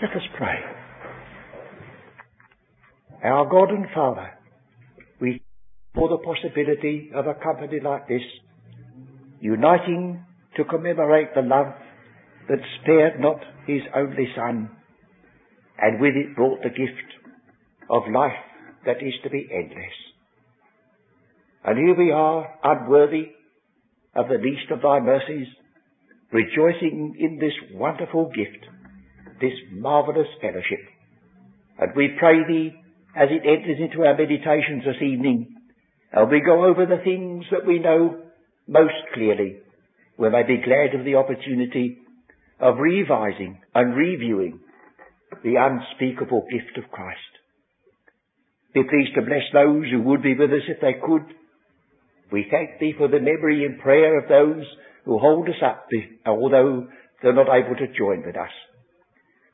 Let us pray. Our God and Father, we for the possibility of a company like this, uniting to commemorate the love that spared not his only Son, and with it brought the gift of life that is to be endless. And here we are, unworthy of the least of thy mercies, rejoicing in this wonderful gift, this marvellous fellowship. And we pray thee, as it enters into our meditations this evening, and we go over the things that we know most clearly, we may be glad of the opportunity of revising and reviewing the unspeakable gift of Christ. Be pleased to bless those who would be with us if they could. We thank thee for the memory and prayer of those who hold us up, although they're not able to join with us.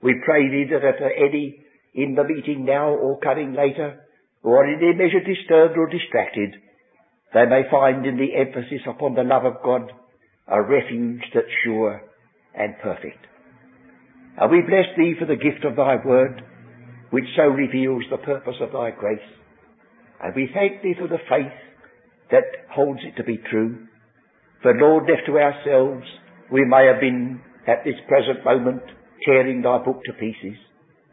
We pray thee that if any in the meeting now or coming later, are in any measure disturbed or distracted, they may find in the emphasis upon the love of God a refuge that's sure and perfect. And we bless thee for the gift of thy word, which so reveals the purpose of thy grace. And we thank thee for the faith that holds it to be true. For Lord, left to ourselves, we may have been at this present moment tearing thy book to pieces.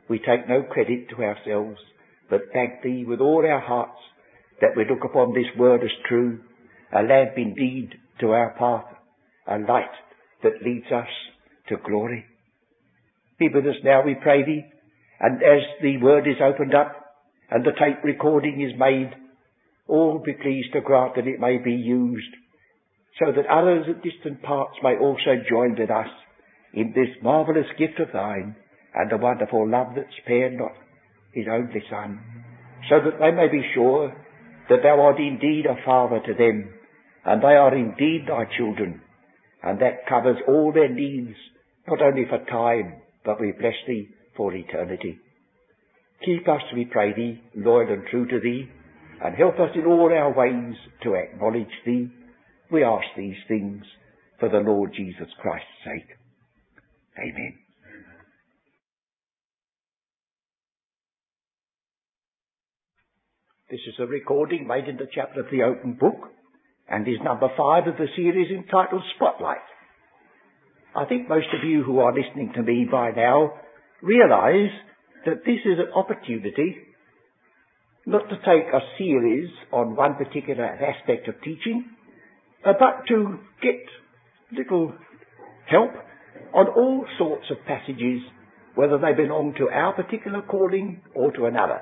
We take no credit to ourselves, but thank thee with all our hearts that we look upon this word as true, a lamp indeed to our path, a light that leads us to glory. Be with us now, we pray thee, and as the word is opened up and the tape recording is made, all be pleased to grant that it may be used so that others at distant parts may also join with us in this marvellous gift of thine and the wonderful love that spared not his only Son, so that they may be sure that thou art indeed a father to them, and they are indeed thy children, and that covers all their needs, not only for time, but we bless thee for eternity. Keep us, we pray thee, loyal and true to thee, and help us in all our ways to acknowledge thee. We ask these things for the Lord Jesus Christ's sake. Amen. This is a recording made in the chapel of the open book and is number five of the series entitled Spotlight. I think most of you who are listening to me by now realize that this is an opportunity not to take a series on one particular aspect of teaching, but to get little help on all sorts of passages, whether they belong to our particular calling or to another.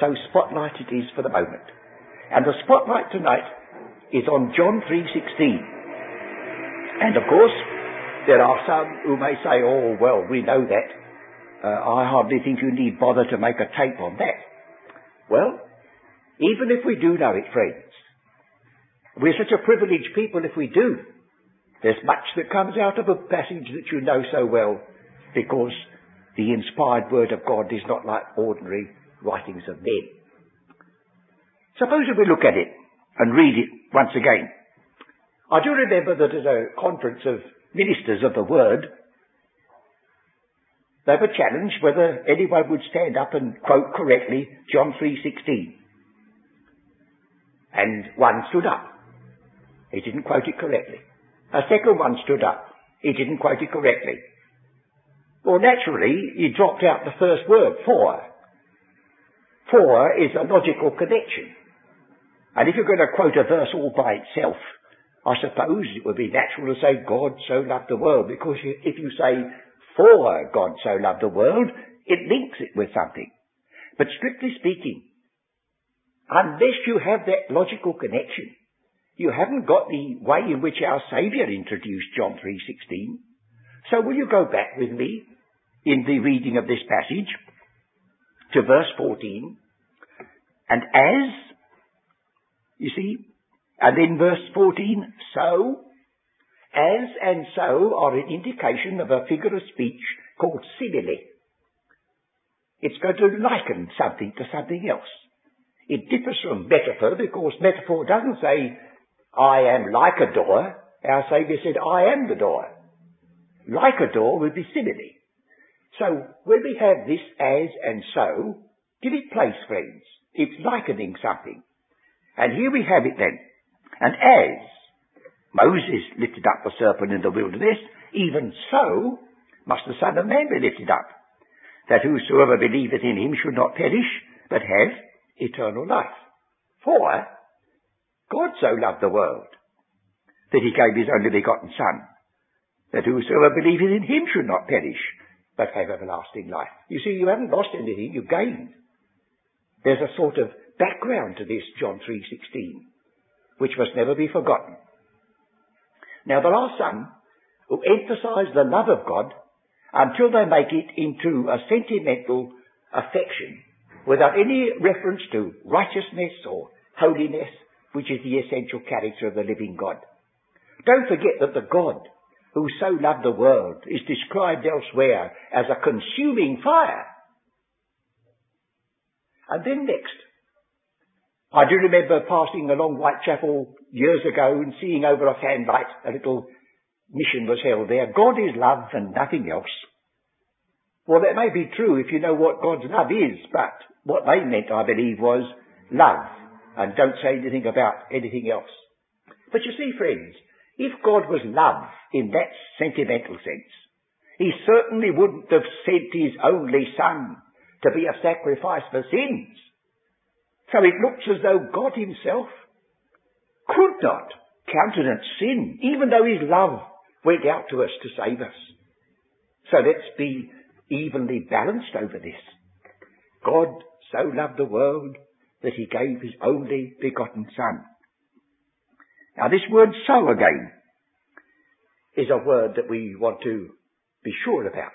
So spotlight it is for the moment. And the spotlight tonight is on John 3.16. And of course, there are some who may say, oh, well, we know that. Uh, I hardly think you need bother to make a tape on that. Well, even if we do know it, friends, we're such a privileged people if we do. There's much that comes out of a passage that you know so well because the inspired word of God is not like ordinary writings of men. Suppose we look at it and read it once again. I do remember that at a conference of ministers of the word, they were challenged whether anyone would stand up and quote correctly John 3.16. And one stood up. He didn't quote it correctly. A second one stood up. He didn't quote it correctly. Well, naturally, he dropped out the first word, for. For is a logical connection. And if you're going to quote a verse all by itself, I suppose it would be natural to say God so loved the world, because if you say for God so loved the world, it links it with something. But strictly speaking, unless you have that logical connection, you haven't got the way in which our Saviour introduced John 3.16. So will you go back with me in the reading of this passage to verse 14? And as, you see, and in verse 14, so, as and so are an indication of a figure of speech called simile. It's going to liken something to something else. It differs from metaphor because metaphor doesn't say, I am like a door. Our Saviour said, I am the door. Like a door would be simile. So when we have this as and so, give it place, friends. It's likening something. And here we have it then. And as Moses lifted up the serpent in the wilderness, even so must the Son of Man be lifted up, that whosoever believeth in him should not perish, but have eternal life. For God so loved the world that he gave his only begotten Son, that whosoever believeth in him should not perish, but have everlasting life. You see, you haven't lost anything, you've gained. There's a sort of background to this, John 3.16, which must never be forgotten. Now there are some who emphasize the love of God until they make it into a sentimental affection without any reference to righteousness or holiness, which is the essential character of the living God. Don't forget that the God who so loved the world is described elsewhere as a consuming fire. And then next, I do remember passing along Whitechapel years ago and seeing over a fanlight a little mission was held there. God is love and nothing else. Well, that may be true if you know what God's love is, but what they meant, I believe, was love and don't say anything about anything else. But you see, friends, if God was love in that sentimental sense, he certainly wouldn't have sent his only son to be a sacrifice for sins. So it looks as though God himself could not countenance sin, even though his love went out to us to save us. So let's be evenly balanced over this. God so loved the world that he gave his only begotten son. Now this word so again is a word that we want to be sure about.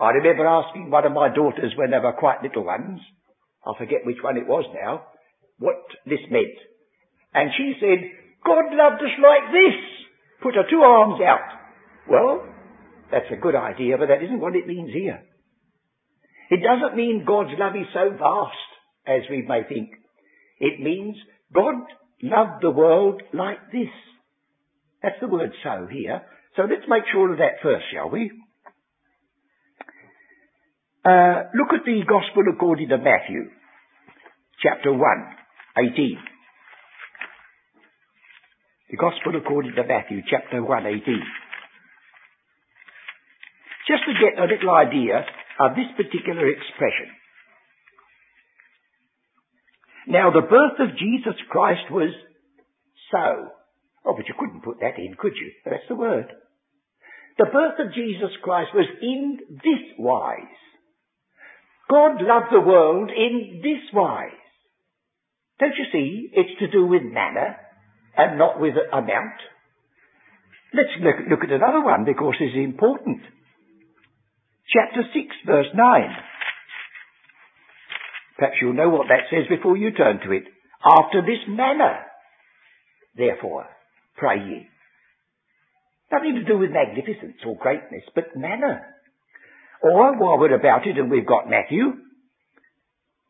I remember asking one of my daughters when they were quite little ones, I forget which one it was now, what this meant. And she said, God loved us like this. Put her two arms out. Well, that's a good idea, but that isn't what it means here. It doesn't mean God's love is so vast as we may think. It means God loved the world like this. That's the word so here. So let's make sure of that first, shall we? Uh, look at the Gospel according to Matthew, chapter 1, 18. The Gospel according to Matthew, chapter 1, 18. Just to get a little idea of this particular expression. Now, the birth of Jesus Christ was so. Oh, but you couldn't put that in, could you? That's the word. The birth of Jesus Christ was in this wise. God loved the world in this wise. Don't you see? It's to do with manner and not with amount. Let's look, look at another one because it's important. Chapter 6 verse 9. Perhaps you'll know what that says before you turn to it. After this manner, therefore, pray ye. Nothing to do with magnificence or greatness, but manner. Or while we're about it and we've got Matthew,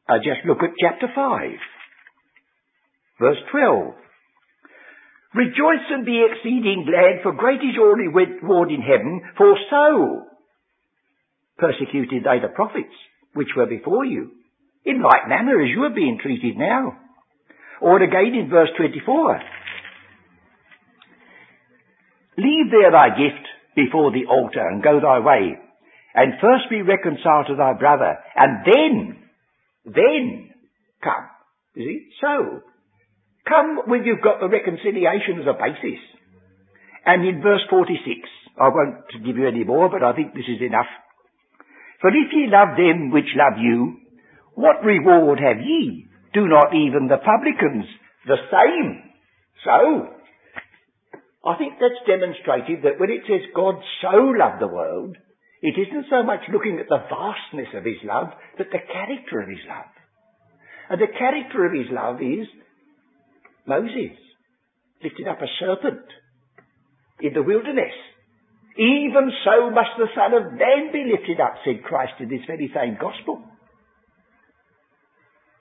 uh, just look at chapter 5, verse 12. Rejoice and be exceeding glad, for great is your reward in heaven, for so persecuted they the prophets which were before you, in like manner as you are being treated now. Or again in verse 24, Leave there thy gift before the altar and go thy way, and first be reconciled to thy brother, and then, then come. You see? So, come when you've got the reconciliation as a basis. And in verse 46, I won't give you any more, but I think this is enough. For if ye love them which love you, what reward have ye? Do not even the publicans the same? So, I think that's demonstrated that when it says God so loved the world, it isn't so much looking at the vastness of his love, but the character of his love. And the character of his love is Moses lifted up a serpent in the wilderness. Even so must the Son of Man be lifted up, said Christ in this very same gospel.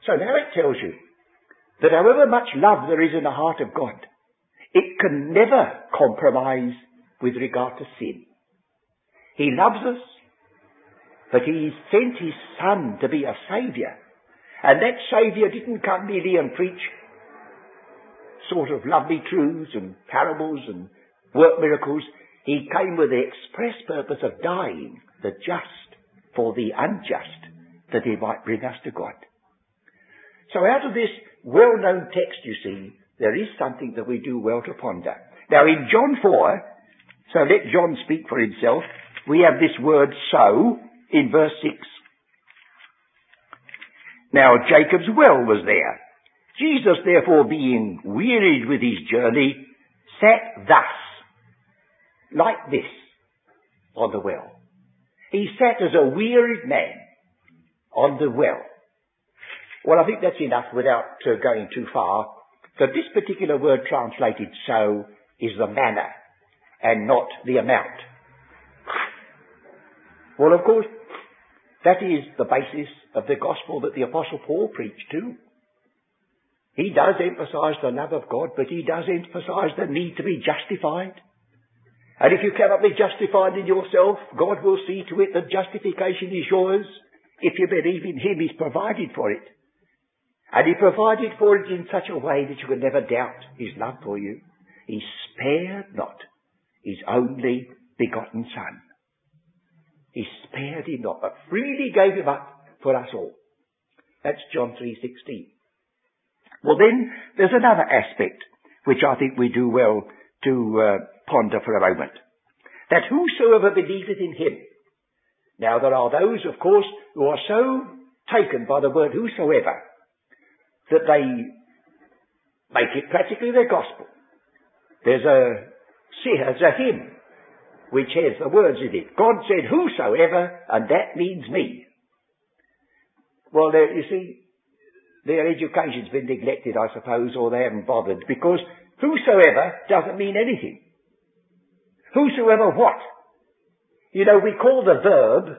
So now it tells you that however much love there is in the heart of God, it can never compromise with regard to sin. He loves us. but he sent his son to be a saviour. And that saviour didn't come merely and preach sort of lovely truths and parables and work miracles. He came with the express purpose of dying, the just for the unjust, that he might bring us to God. So out of this well-known text, you see, there is something that we do well to ponder. Now in John 4, so let John speak for himself, we have this word so in verse 6. Now Jacob's well was there. Jesus therefore being wearied with his journey, sat thus, like this, on the well. He sat as a wearied man on the well. Well, I think that's enough without uh, going too far. So this particular word translated so is the manner and not the amount. Well, of course, that is the basis of the gospel that the apostle Paul preached too. He does emphasize the love of God, but he does emphasize the need to be justified. And if you cannot be justified in yourself, God will see to it that justification is yours. If you believe in Him, He's provided for it. And He provided for it in such a way that you could never doubt His love for you. He spared not His only begotten Son. He spared Him not, but freely gave Him up for us all. That's John 3.16. Well then, there's another aspect which I think we do well to uh, ponder for a moment. That whosoever believeth in him. Now there are those, of course, who are so taken by the word whosoever that they make it practically their gospel. There's a, there's a hymn which has the words in it. God said whosoever, and that means me. Well, you see, their education's been neglected, I suppose, or they haven't bothered, because whosoever doesn't mean anything. Whosoever what? You know, we call the verb,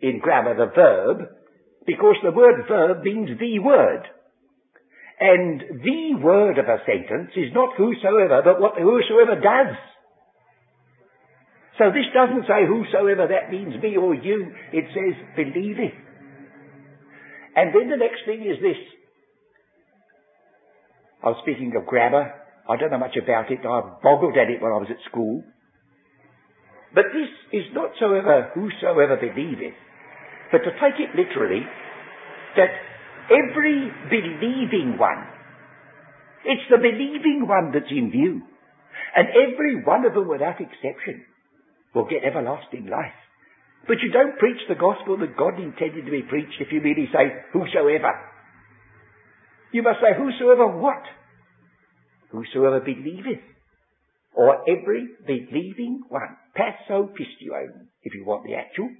in grammar, the verb, because the word verb means the word. And the word of a sentence is not whosoever, but what whosoever does. So this doesn't say whosoever, that means me or you. It says believeth. And then the next thing is this. I was speaking of grammar. I don't know much about it. I boggled at it when I was at school. But this is not so ever whosoever believeth, but to take it literally, that every believing one, it's the believing one that's in view. And every one of them without exception will get everlasting life. But you don't preach the gospel that God intended to be preached if you merely say, whosoever. You must say, whosoever what? Whosoever believeth or every believing one. Passo pistione, if you want the actual.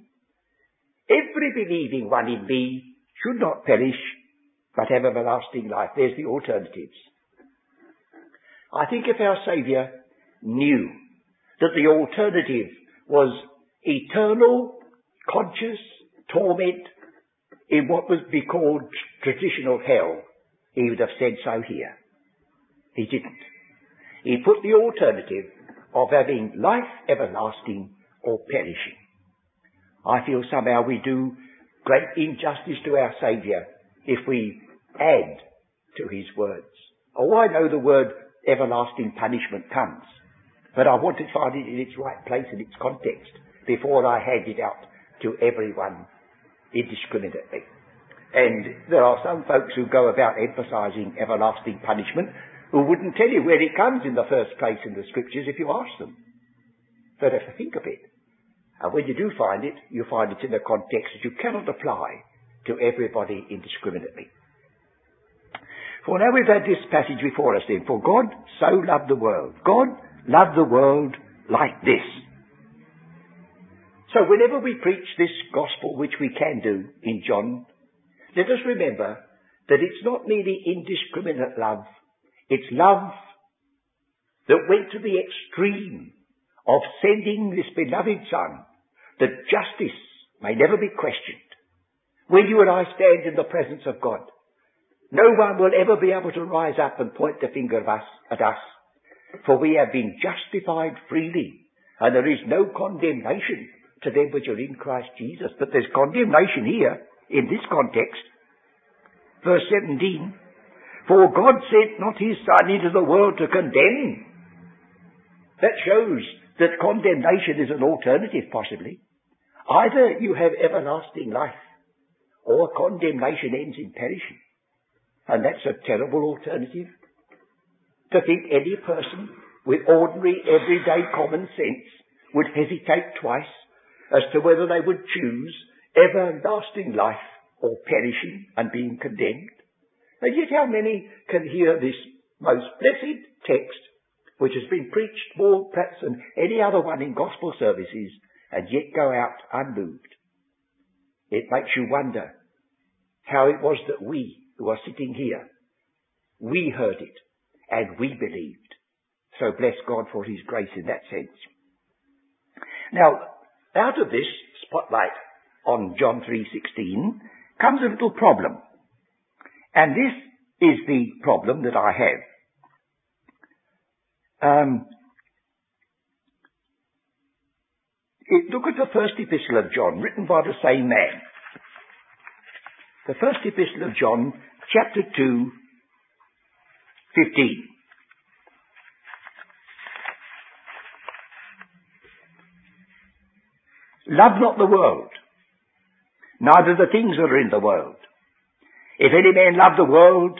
Every believing one in me should not perish, but have everlasting life. There's the alternatives. I think if our Saviour knew that the alternative was eternal, conscious torment in what would be called traditional hell, he would have said so here. He didn't. He put the alternative of having life everlasting or perishing. I feel somehow we do great injustice to our Saviour if we add to his words. Oh, I know the word everlasting punishment comes, but I want to find it in its right place in its context before I hand it out to everyone indiscriminately. And there are some folks who go about emphasizing everlasting punishment who wouldn't tell you where it comes in the first place in the scriptures if you ask them. So they have to think of it. And when you do find it, you find it in a context that you cannot apply to everybody indiscriminately. For now we've had this passage before us then. For God so loved the world. God loved the world like this. So whenever we preach this gospel, which we can do in John, let us remember that it's not merely indiscriminate love it's love that went to the extreme of sending this beloved Son that justice may never be questioned. When you and I stand in the presence of God, no one will ever be able to rise up and point the finger at us, at us, for we have been justified freely, and there is no condemnation to them which are in Christ Jesus. But there's condemnation here in this context. Verse 17. For God sent not his Son into the world to condemn. That shows that condemnation is an alternative possibly. Either you have everlasting life or condemnation ends in perishing. And that's a terrible alternative. To think any person with ordinary, everyday common sense would hesitate twice as to whether they would choose everlasting life or perishing and being condemned. And yet how many can hear this most blessed text, which has been preached more perhaps than any other one in gospel services, and yet go out unmoved? It makes you wonder how it was that we, who are sitting here, we heard it and we believed. So bless God for His grace in that sense. Now, out of this spotlight on John 3.16 comes a little problem. And this is the problem that I have. Um, look at the first epistle of John, written by the same man. The first epistle of John, chapter 2, 15. Love not the world, neither the things that are in the world. If any man love the world,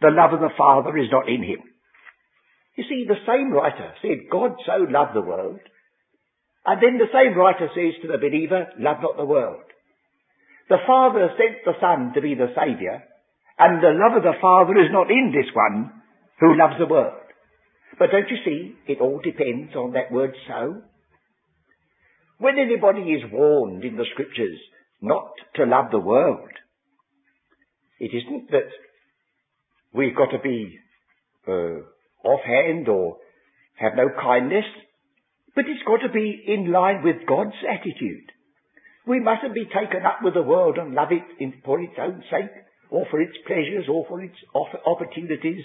the love of the Father is not in him. You see, the same writer said, God so loved the world, and then the same writer says to the believer, love not the world. The Father sent the Son to be the Saviour, and the love of the Father is not in this one who loves the world. But don't you see, it all depends on that word so. When anybody is warned in the scriptures not to love the world, it isn't that we've got to be uh, offhand or have no kindness, but it's got to be in line with God's attitude. We mustn't be taken up with the world and love it in, for its own sake, or for its pleasures, or for its opportunities.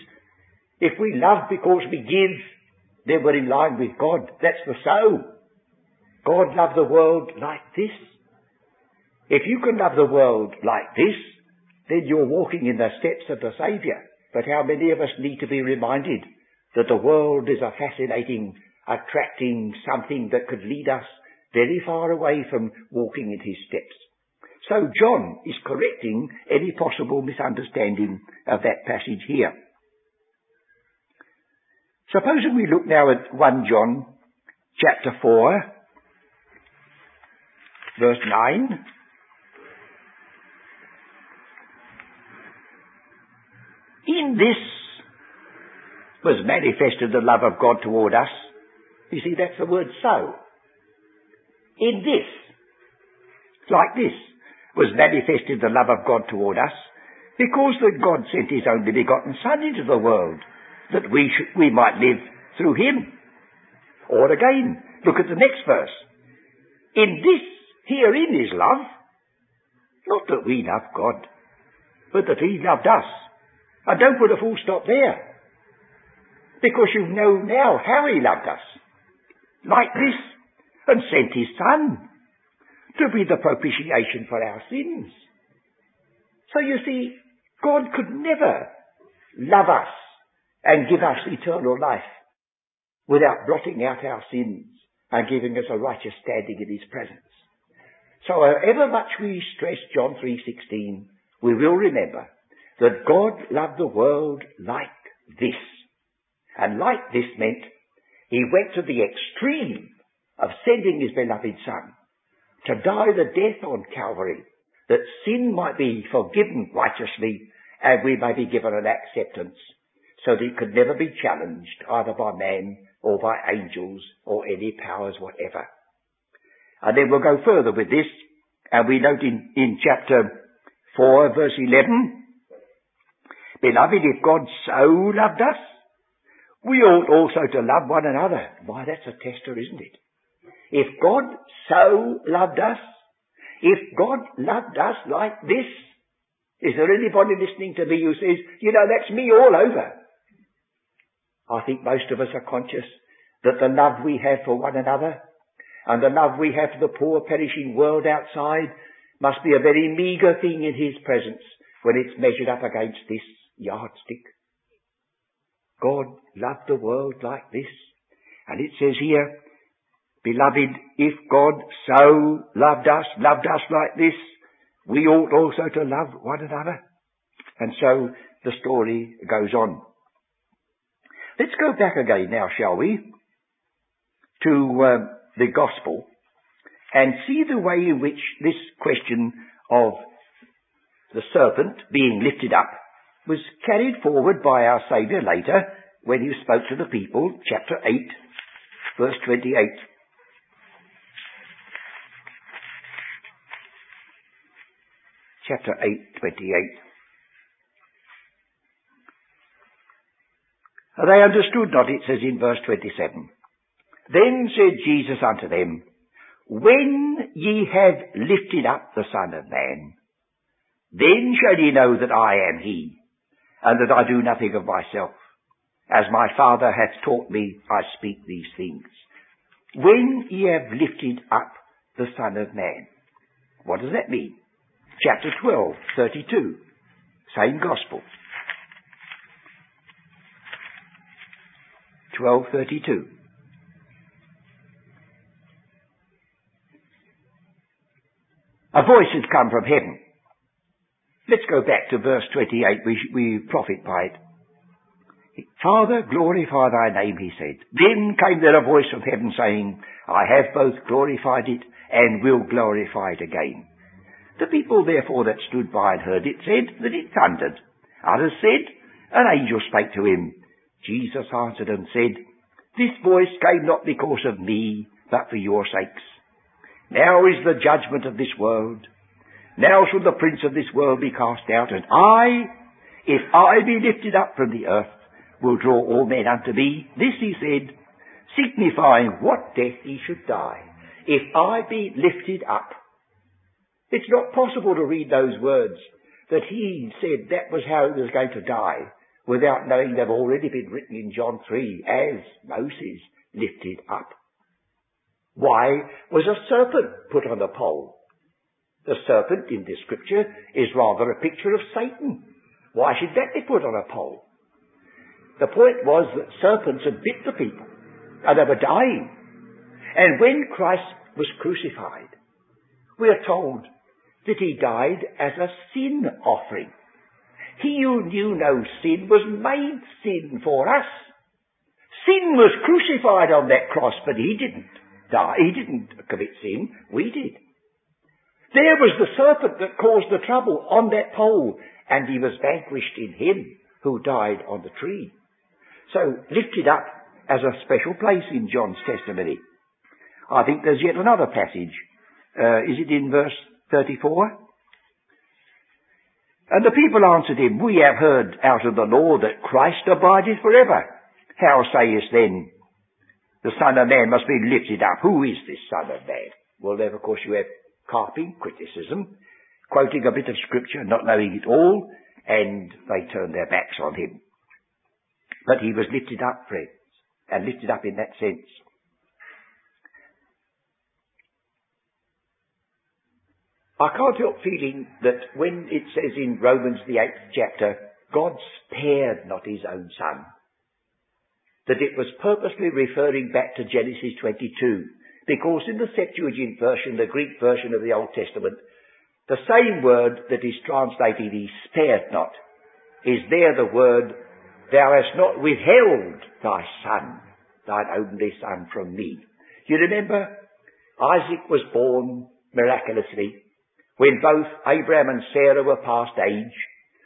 If we love because we give, then we're in line with God. That's the so. God loved the world like this. If you can love the world like this, then you're walking in the steps of the Saviour. But how many of us need to be reminded that the world is a fascinating, attracting something that could lead us very far away from walking in his steps. So John is correcting any possible misunderstanding of that passage here. Supposing we look now at 1 John chapter 4 verse 9. In this was manifested the love of God toward us. You see, that's the word so. In this, like this, was manifested the love of God toward us, because that God sent his only begotten Son into the world, that we, should, we might live through him. Or again, look at the next verse. In this Herein is love. Not that we love God, but that He loved us. And don't put a full stop there. Because you know now how He loved us. Like this. And sent His Son to be the propitiation for our sins. So you see, God could never love us and give us eternal life without blotting out our sins and giving us a righteous standing in His presence. So however much we stress John 3.16, we will remember that God loved the world like this. And like this meant he went to the extreme of sending his beloved son to die the death on Calvary that sin might be forgiven righteously and we may be given an acceptance so that it could never be challenged either by man or by angels or any powers whatever. And then we'll go further with this, and we note in, in chapter 4, verse 11, Beloved, if God so loved us, we ought also to love one another. Why, that's a tester, isn't it? If God so loved us, if God loved us like this, is there anybody listening to me who says, you know, that's me all over? I think most of us are conscious that the love we have for one another and the love we have for the poor perishing world outside must be a very meagre thing in his presence when it's measured up against this yardstick. God loved the world like this. And it says here, Beloved, if God so loved us, loved us like this, we ought also to love one another. And so the story goes on. Let's go back again now, shall we, to uh, the gospel and see the way in which this question of the serpent being lifted up was carried forward by our Saviour later when he spoke to the people, chapter 8, verse 28. Chapter 8, 28. They understood not, it says in verse 27. Then said Jesus unto them, When ye have lifted up the Son of Man, then shall ye know that I am he, and that I do nothing of myself. As my Father hath taught me, I speak these things. When ye have lifted up the Son of Man. What does that mean? Chapter 12, 32. Same Gospel. 1232. A voice has come from heaven. Let's go back to verse 28. We, we profit by it. Father, glorify thy name, he said. Then came there a voice from heaven saying, I have both glorified it and will glorify it again. The people therefore that stood by and heard it said that it thundered. Others said, An angel spake to him. Jesus answered and said, This voice came not because of me, but for your sakes. Now is the judgment of this world. Now shall the prince of this world be cast out, and I, if I be lifted up from the earth, will draw all men unto me. This he said, signifying what death he should die. If I be lifted up. It's not possible to read those words that he said that was how he was going to die without knowing they've already been written in John 3 as Moses lifted up. Why was a serpent put on a pole? The serpent in this scripture is rather a picture of Satan. Why should that be put on a pole? The point was that serpents had bit the people and they were dying. And when Christ was crucified, we are told that he died as a sin offering. He who knew no sin was made sin for us. Sin was crucified on that cross, but he didn't die. He didn't commit sin. We did. There was the serpent that caused the trouble on that pole, and he was vanquished in him who died on the tree. So lifted up as a special place in John's testimony. I think there's yet another passage. Uh, is it in verse 34? And the people answered him, We have heard out of the law that Christ abideth forever. How sayest then, the Son of Man must be lifted up? Who is this Son of Man? Well, then, of course, you have carping, criticism, quoting a bit of scripture, not knowing it all, and they turned their backs on him. But he was lifted up, friends, and lifted up in that sense. I can't help feeling that when it says in Romans the eighth chapter, God spared not his own son, that it was purposely referring back to Genesis 22, because in the Septuagint version, the Greek version of the Old Testament, the same word that is translated, he spared not, is there the word Thou hast not withheld thy son, thine only son from me. You remember Isaac was born miraculously when both Abraham and Sarah were past age,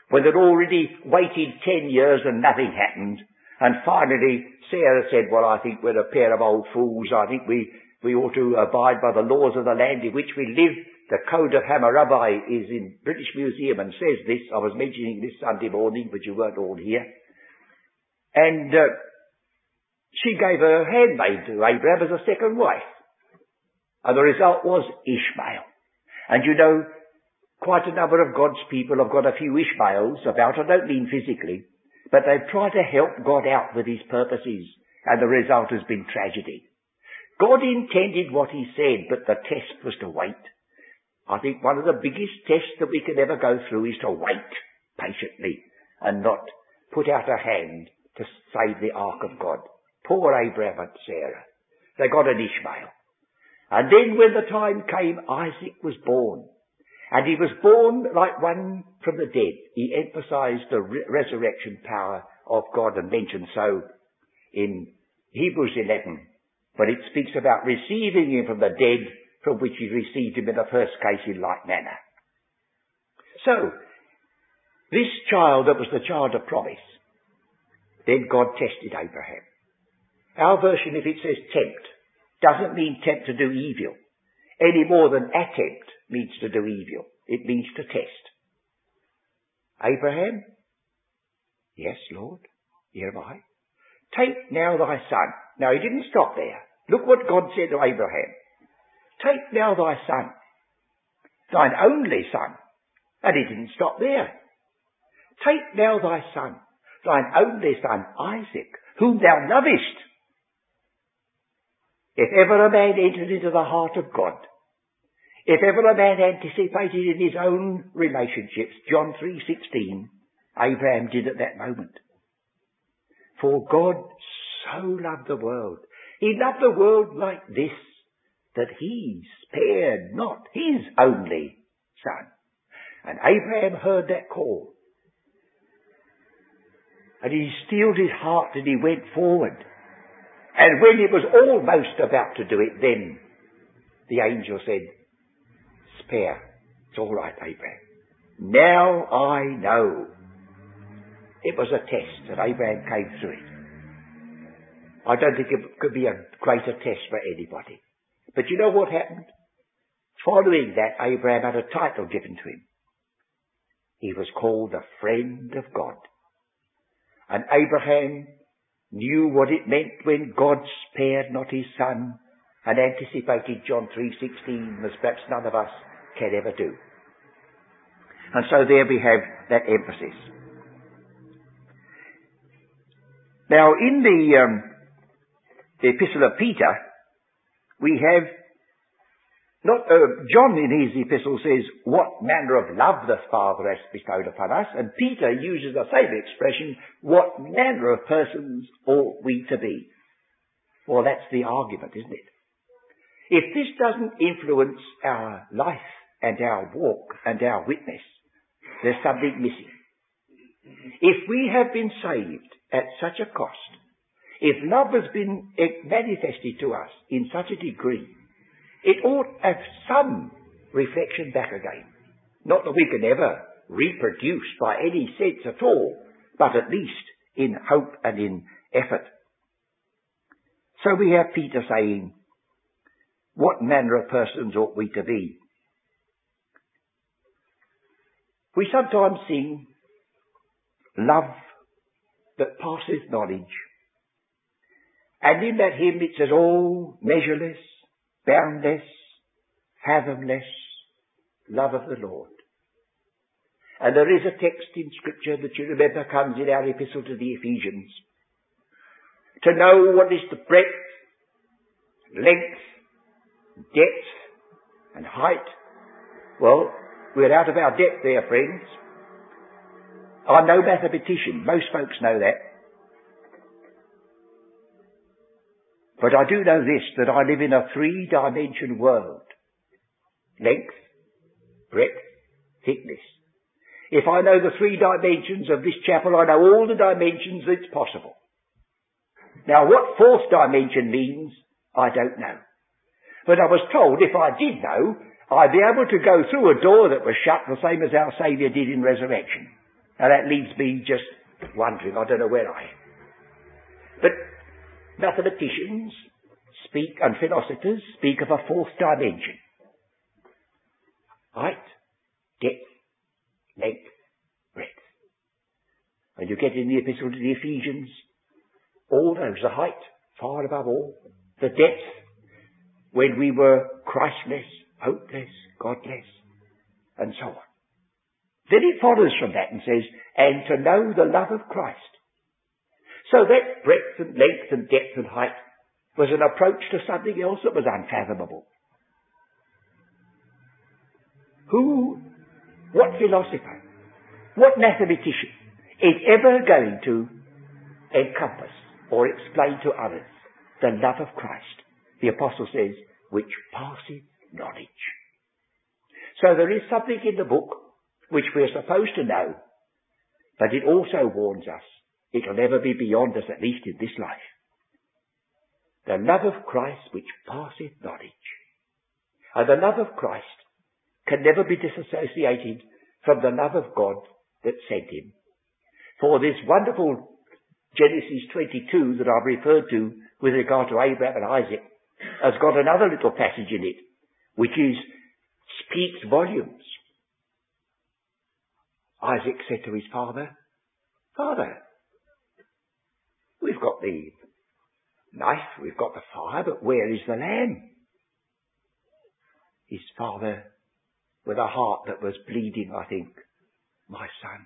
when they'd already waited ten years and nothing happened, and finally Sarah said, well, I think we're a pair of old fools. I think we, we ought to abide by the laws of the land in which we live. The Code of Hammurabi is in British Museum and says this. I was mentioning this Sunday morning, but you weren't all here. And uh, she gave her handmaid to Abraham as a second wife. And the result was Ishmael. And you know, quite a number of God's people have got a few Ishmaels about. I don't mean physically, but they've tried to help God out with his purposes. And the result has been tragedy. God intended what he said, but the test was to wait. I think one of the biggest tests that we can ever go through is to wait patiently and not put out a hand to save the ark of God. Poor Abraham and Sarah. They got an Ishmael. And then when the time came, Isaac was born. And he was born like one from the dead. He emphasized the re- resurrection power of God and mentioned so in Hebrews 11. But it speaks about receiving him from the dead from which he received him in the first case in like manner. So, this child that was the child of promise, then God tested Abraham. Our version, if it says tempt, doesn't mean tempt to do evil, any more than attempt means to do evil. It means to test. Abraham? Yes, Lord. Here am I. Take now thy son. Now he didn't stop there. Look what God said to Abraham. Take now thy son, thine only son. And he didn't stop there. Take now thy son, thine only son, Isaac, whom thou lovest. If ever a man entered into the heart of God, if ever a man anticipated in his own relationships, John 3.16, Abraham did at that moment. For God so loved the world. He loved the world like this, that he spared not his only son. And Abraham heard that call. And he steeled his heart and he went forward. And when he was almost about to do it, then the angel said, spare. It's all right, Abraham. Now I know. It was a test that Abraham came through it. I don't think it could be a greater test for anybody. But you know what happened? Following that, Abraham had a title given to him. He was called a friend of God. And Abraham knew what it meant when God spared not his son and anticipated John 3.16 as perhaps none of us can ever do. And so there we have that emphasis. Now in the, um, the epistle of Peter, we have not, uh, John in his epistle says, what manner of love the Father has bestowed upon us, and Peter uses the same expression, what manner of persons ought we to be? Well, that's the argument, isn't it? If this doesn't influence our life and our walk and our witness, there's something missing. If we have been saved at such a cost, if love has been manifested to us in such a degree, it ought to have some reflection back again. Not that we can ever reproduce by any sense at all, but at least in hope and in effort. So we have Peter saying, what manner of persons ought we to be? We sometimes sing love that passes knowledge. And in that hymn it says, oh, measureless, boundless, fathomless love of the Lord. And there is a text in scripture that you remember comes in our epistle to the Ephesians. To know what is the breadth, length, depth, and height. Well, we're out of our depth there, friends. I'm no mathematician. Most folks know that. But I do know this, that I live in a three-dimension world. Length, breadth, thickness. If I know the three dimensions of this chapel, I know all the dimensions that's possible. Now what fourth dimension means, I don't know. But I was told if I did know, I'd be able to go through a door that was shut the same as our Saviour did in resurrection. And that leaves me just wondering, I don't know where I am. But mathematicians speak and philosophers speak of a fourth dimension. Height, depth, length, breadth. And you get in the epistle to the Ephesians, all those, the height, far above all, the depth, when we were Christless, hopeless, godless, and so on. Then it follows from that and says, and to know the love of Christ so that breadth and length and depth and height was an approach to something else that was unfathomable. Who, what philosopher, what mathematician is ever going to encompass or explain to others the love of Christ? The apostle says, which passeth knowledge. So there is something in the book which we're supposed to know, but it also warns us it'll never be beyond us, at least in this life. The love of Christ which passeth knowledge. And the love of Christ can never be disassociated from the love of God that sent him. For this wonderful Genesis 22 that I've referred to with regard to Abraham and Isaac has got another little passage in it, which is, speaks volumes. Isaac said to his father, Father, we've got the knife, we've got the fire, but where is the lamb? His father, with a heart that was bleeding, I think, my son,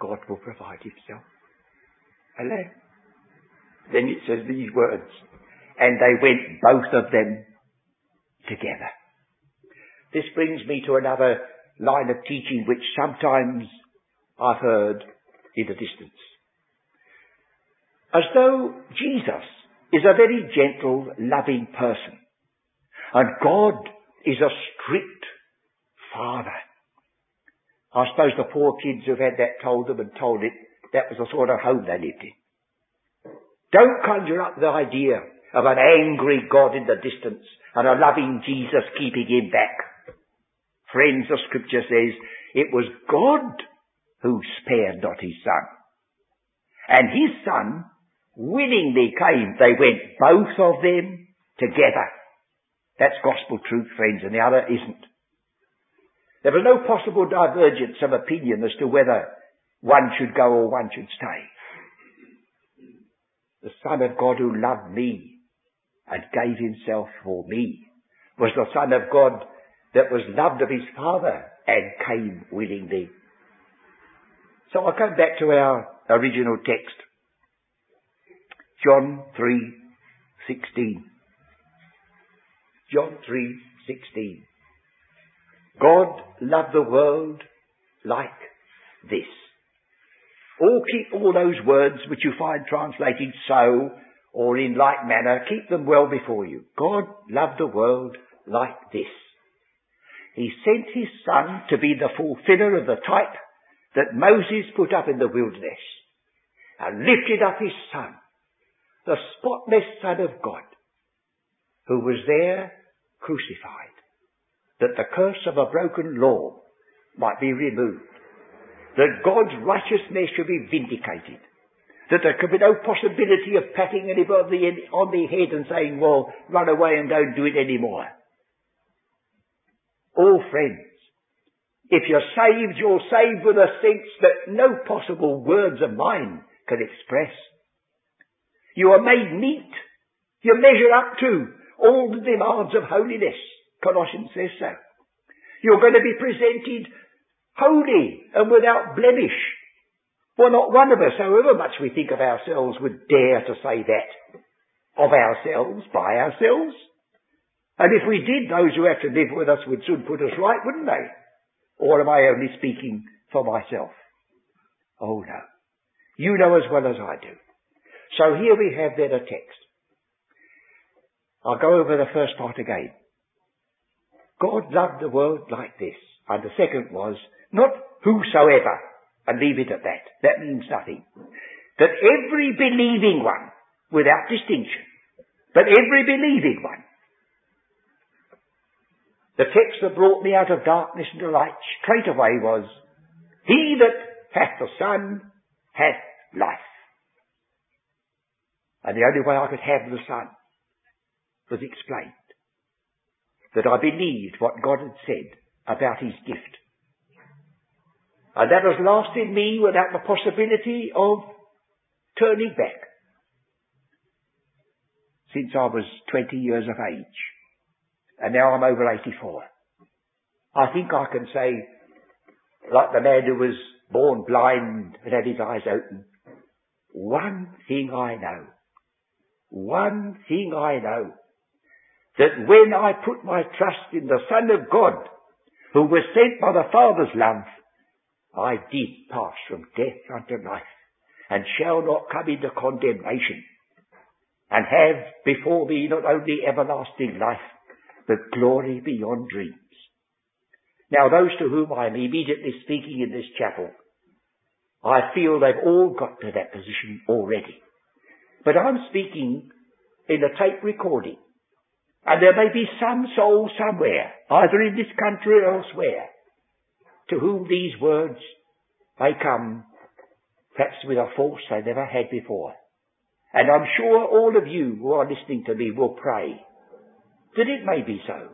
God will provide himself a lamb. Then it says these words, and they went both of them together. This brings me to another line of teaching which sometimes I've heard in the distance. As though Jesus is a very gentle, loving person, and God is a strict father. I suppose the poor kids who've had that told them and told it, that was the sort of home they lived in. Don't conjure up the idea of an angry God in the distance and a loving Jesus keeping him back. Friends, the scripture says it was God who spared not his son. And his son willingly came. They went both of them together. That's gospel truth, friends, and the other isn't. There was no possible divergence of opinion as to whether one should go or one should stay. The Son of God who loved me and gave himself for me was the Son of God that was loved of his Father and came willingly. So I'll come back to our original text. John 3:16. John 3:16. God loved the world like this. All keep all those words which you find translated so or in like manner, keep them well before you. God loved the world like this. He sent his son to be the fulfiller of the type that Moses put up in the wilderness and lifted up his son, the spotless son of God, who was there crucified, that the curse of a broken law might be removed, that God's righteousness should be vindicated, that there could be no possibility of patting anybody on the head and saying, well, run away and don't do it anymore. All friends, if you're saved, you're saved with a sense that no possible words of mine can express. You are made meet. You measure up to all the demands of holiness. Colossians says so. You're going to be presented holy and without blemish well, not one of us, however much we think of ourselves, would dare to say that of ourselves, by ourselves. And if we did, those who have to live with us would soon put us right, wouldn't they? Or am I only speaking for myself? Oh no. You know as well as I do. So here we have then a text. I'll go over the first part again. God loved the world like this. And the second was, not whosoever, and leave it at that. That means nothing. That every believing one, without distinction, but every believing one, the text that brought me out of darkness into light straight away was, He that hath the Son hath life. And the only way I could have the Son was explained. That I believed what God had said about His gift. And that has lasted me without the possibility of turning back. Since I was 20 years of age. And now I'm over 84. I think I can say, like the man who was born blind and had his eyes open, one thing I know. one thing I know, that when I put my trust in the Son of God, who was sent by the Father's love, I did pass from death unto life, and shall not come into condemnation, and have before me not only everlasting life, but glory beyond dreams. Now those to whom I am immediately speaking in this chapel, I feel they've all got to that position already. But I'm speaking in a tape recording. And there may be some soul somewhere, either in this country or elsewhere, to whom these words may come, perhaps with a force they never had before. And I'm sure all of you who are listening to me will pray that it may be so.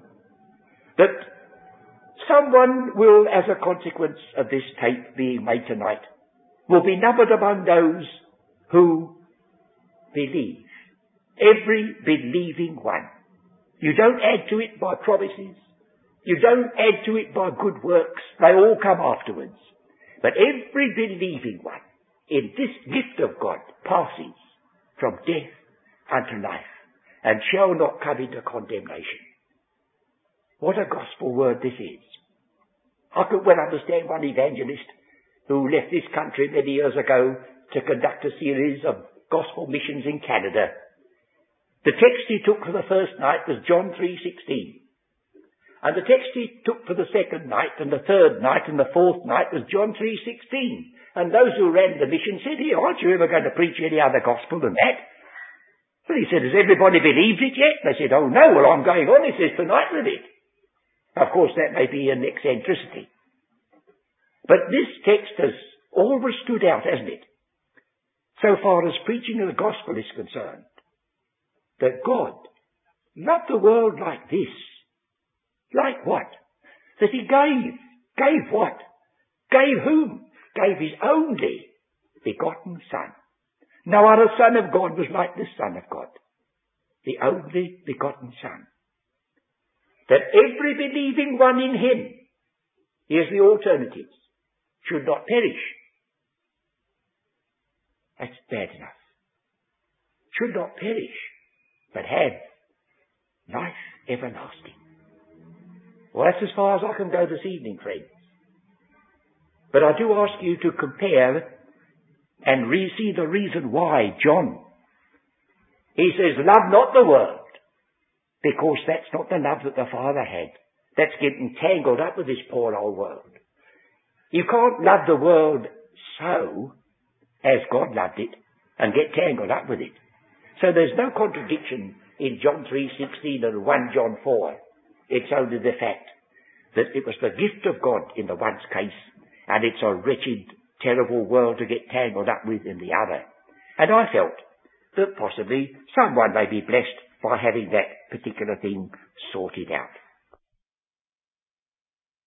That someone will, as a consequence of this tape being made tonight, will be numbered among those who believe. Every believing one. You don't add to it by promises. You don't add to it by good works. They all come afterwards. But every believing one in this gift of God passes from death unto life and shall not come into condemnation. What a gospel word this is. I could well understand one evangelist who left this country many years ago to conduct a series of gospel missions in Canada. The text he took for the first night was John 3.16. And the text he took for the second night and the third night and the fourth night was John 3.16. And those who ran the mission said, here, aren't you ever going to preach any other gospel than that? Well, he said, has everybody believed it yet? They said, oh no, well I'm going on, he says, tonight with it. Of course, that may be an eccentricity. But this text has always stood out, hasn't it? So far as preaching of the gospel is concerned. That God loved the world like this. Like what? That he gave. Gave what? Gave whom? Gave his only begotten Son. No our Son of God was like the Son of God. The only begotten Son that every believing one in him, here's the alternatives, should not perish. That's bad enough. Should not perish, but have life everlasting. Well, that's as far as I can go this evening, friends. But I do ask you to compare and re- see the reason why John, he says, love not the world, because that's not the love that the Father had. That's getting tangled up with this poor old world. You can't love the world so as God loved it and get tangled up with it. So there's no contradiction in John 3.16 and 1 John 4. It's only the fact that it was the gift of God in the one's case and it's a wretched, terrible world to get tangled up with in the other. And I felt that possibly someone may be blessed by having that particular thing sorted out.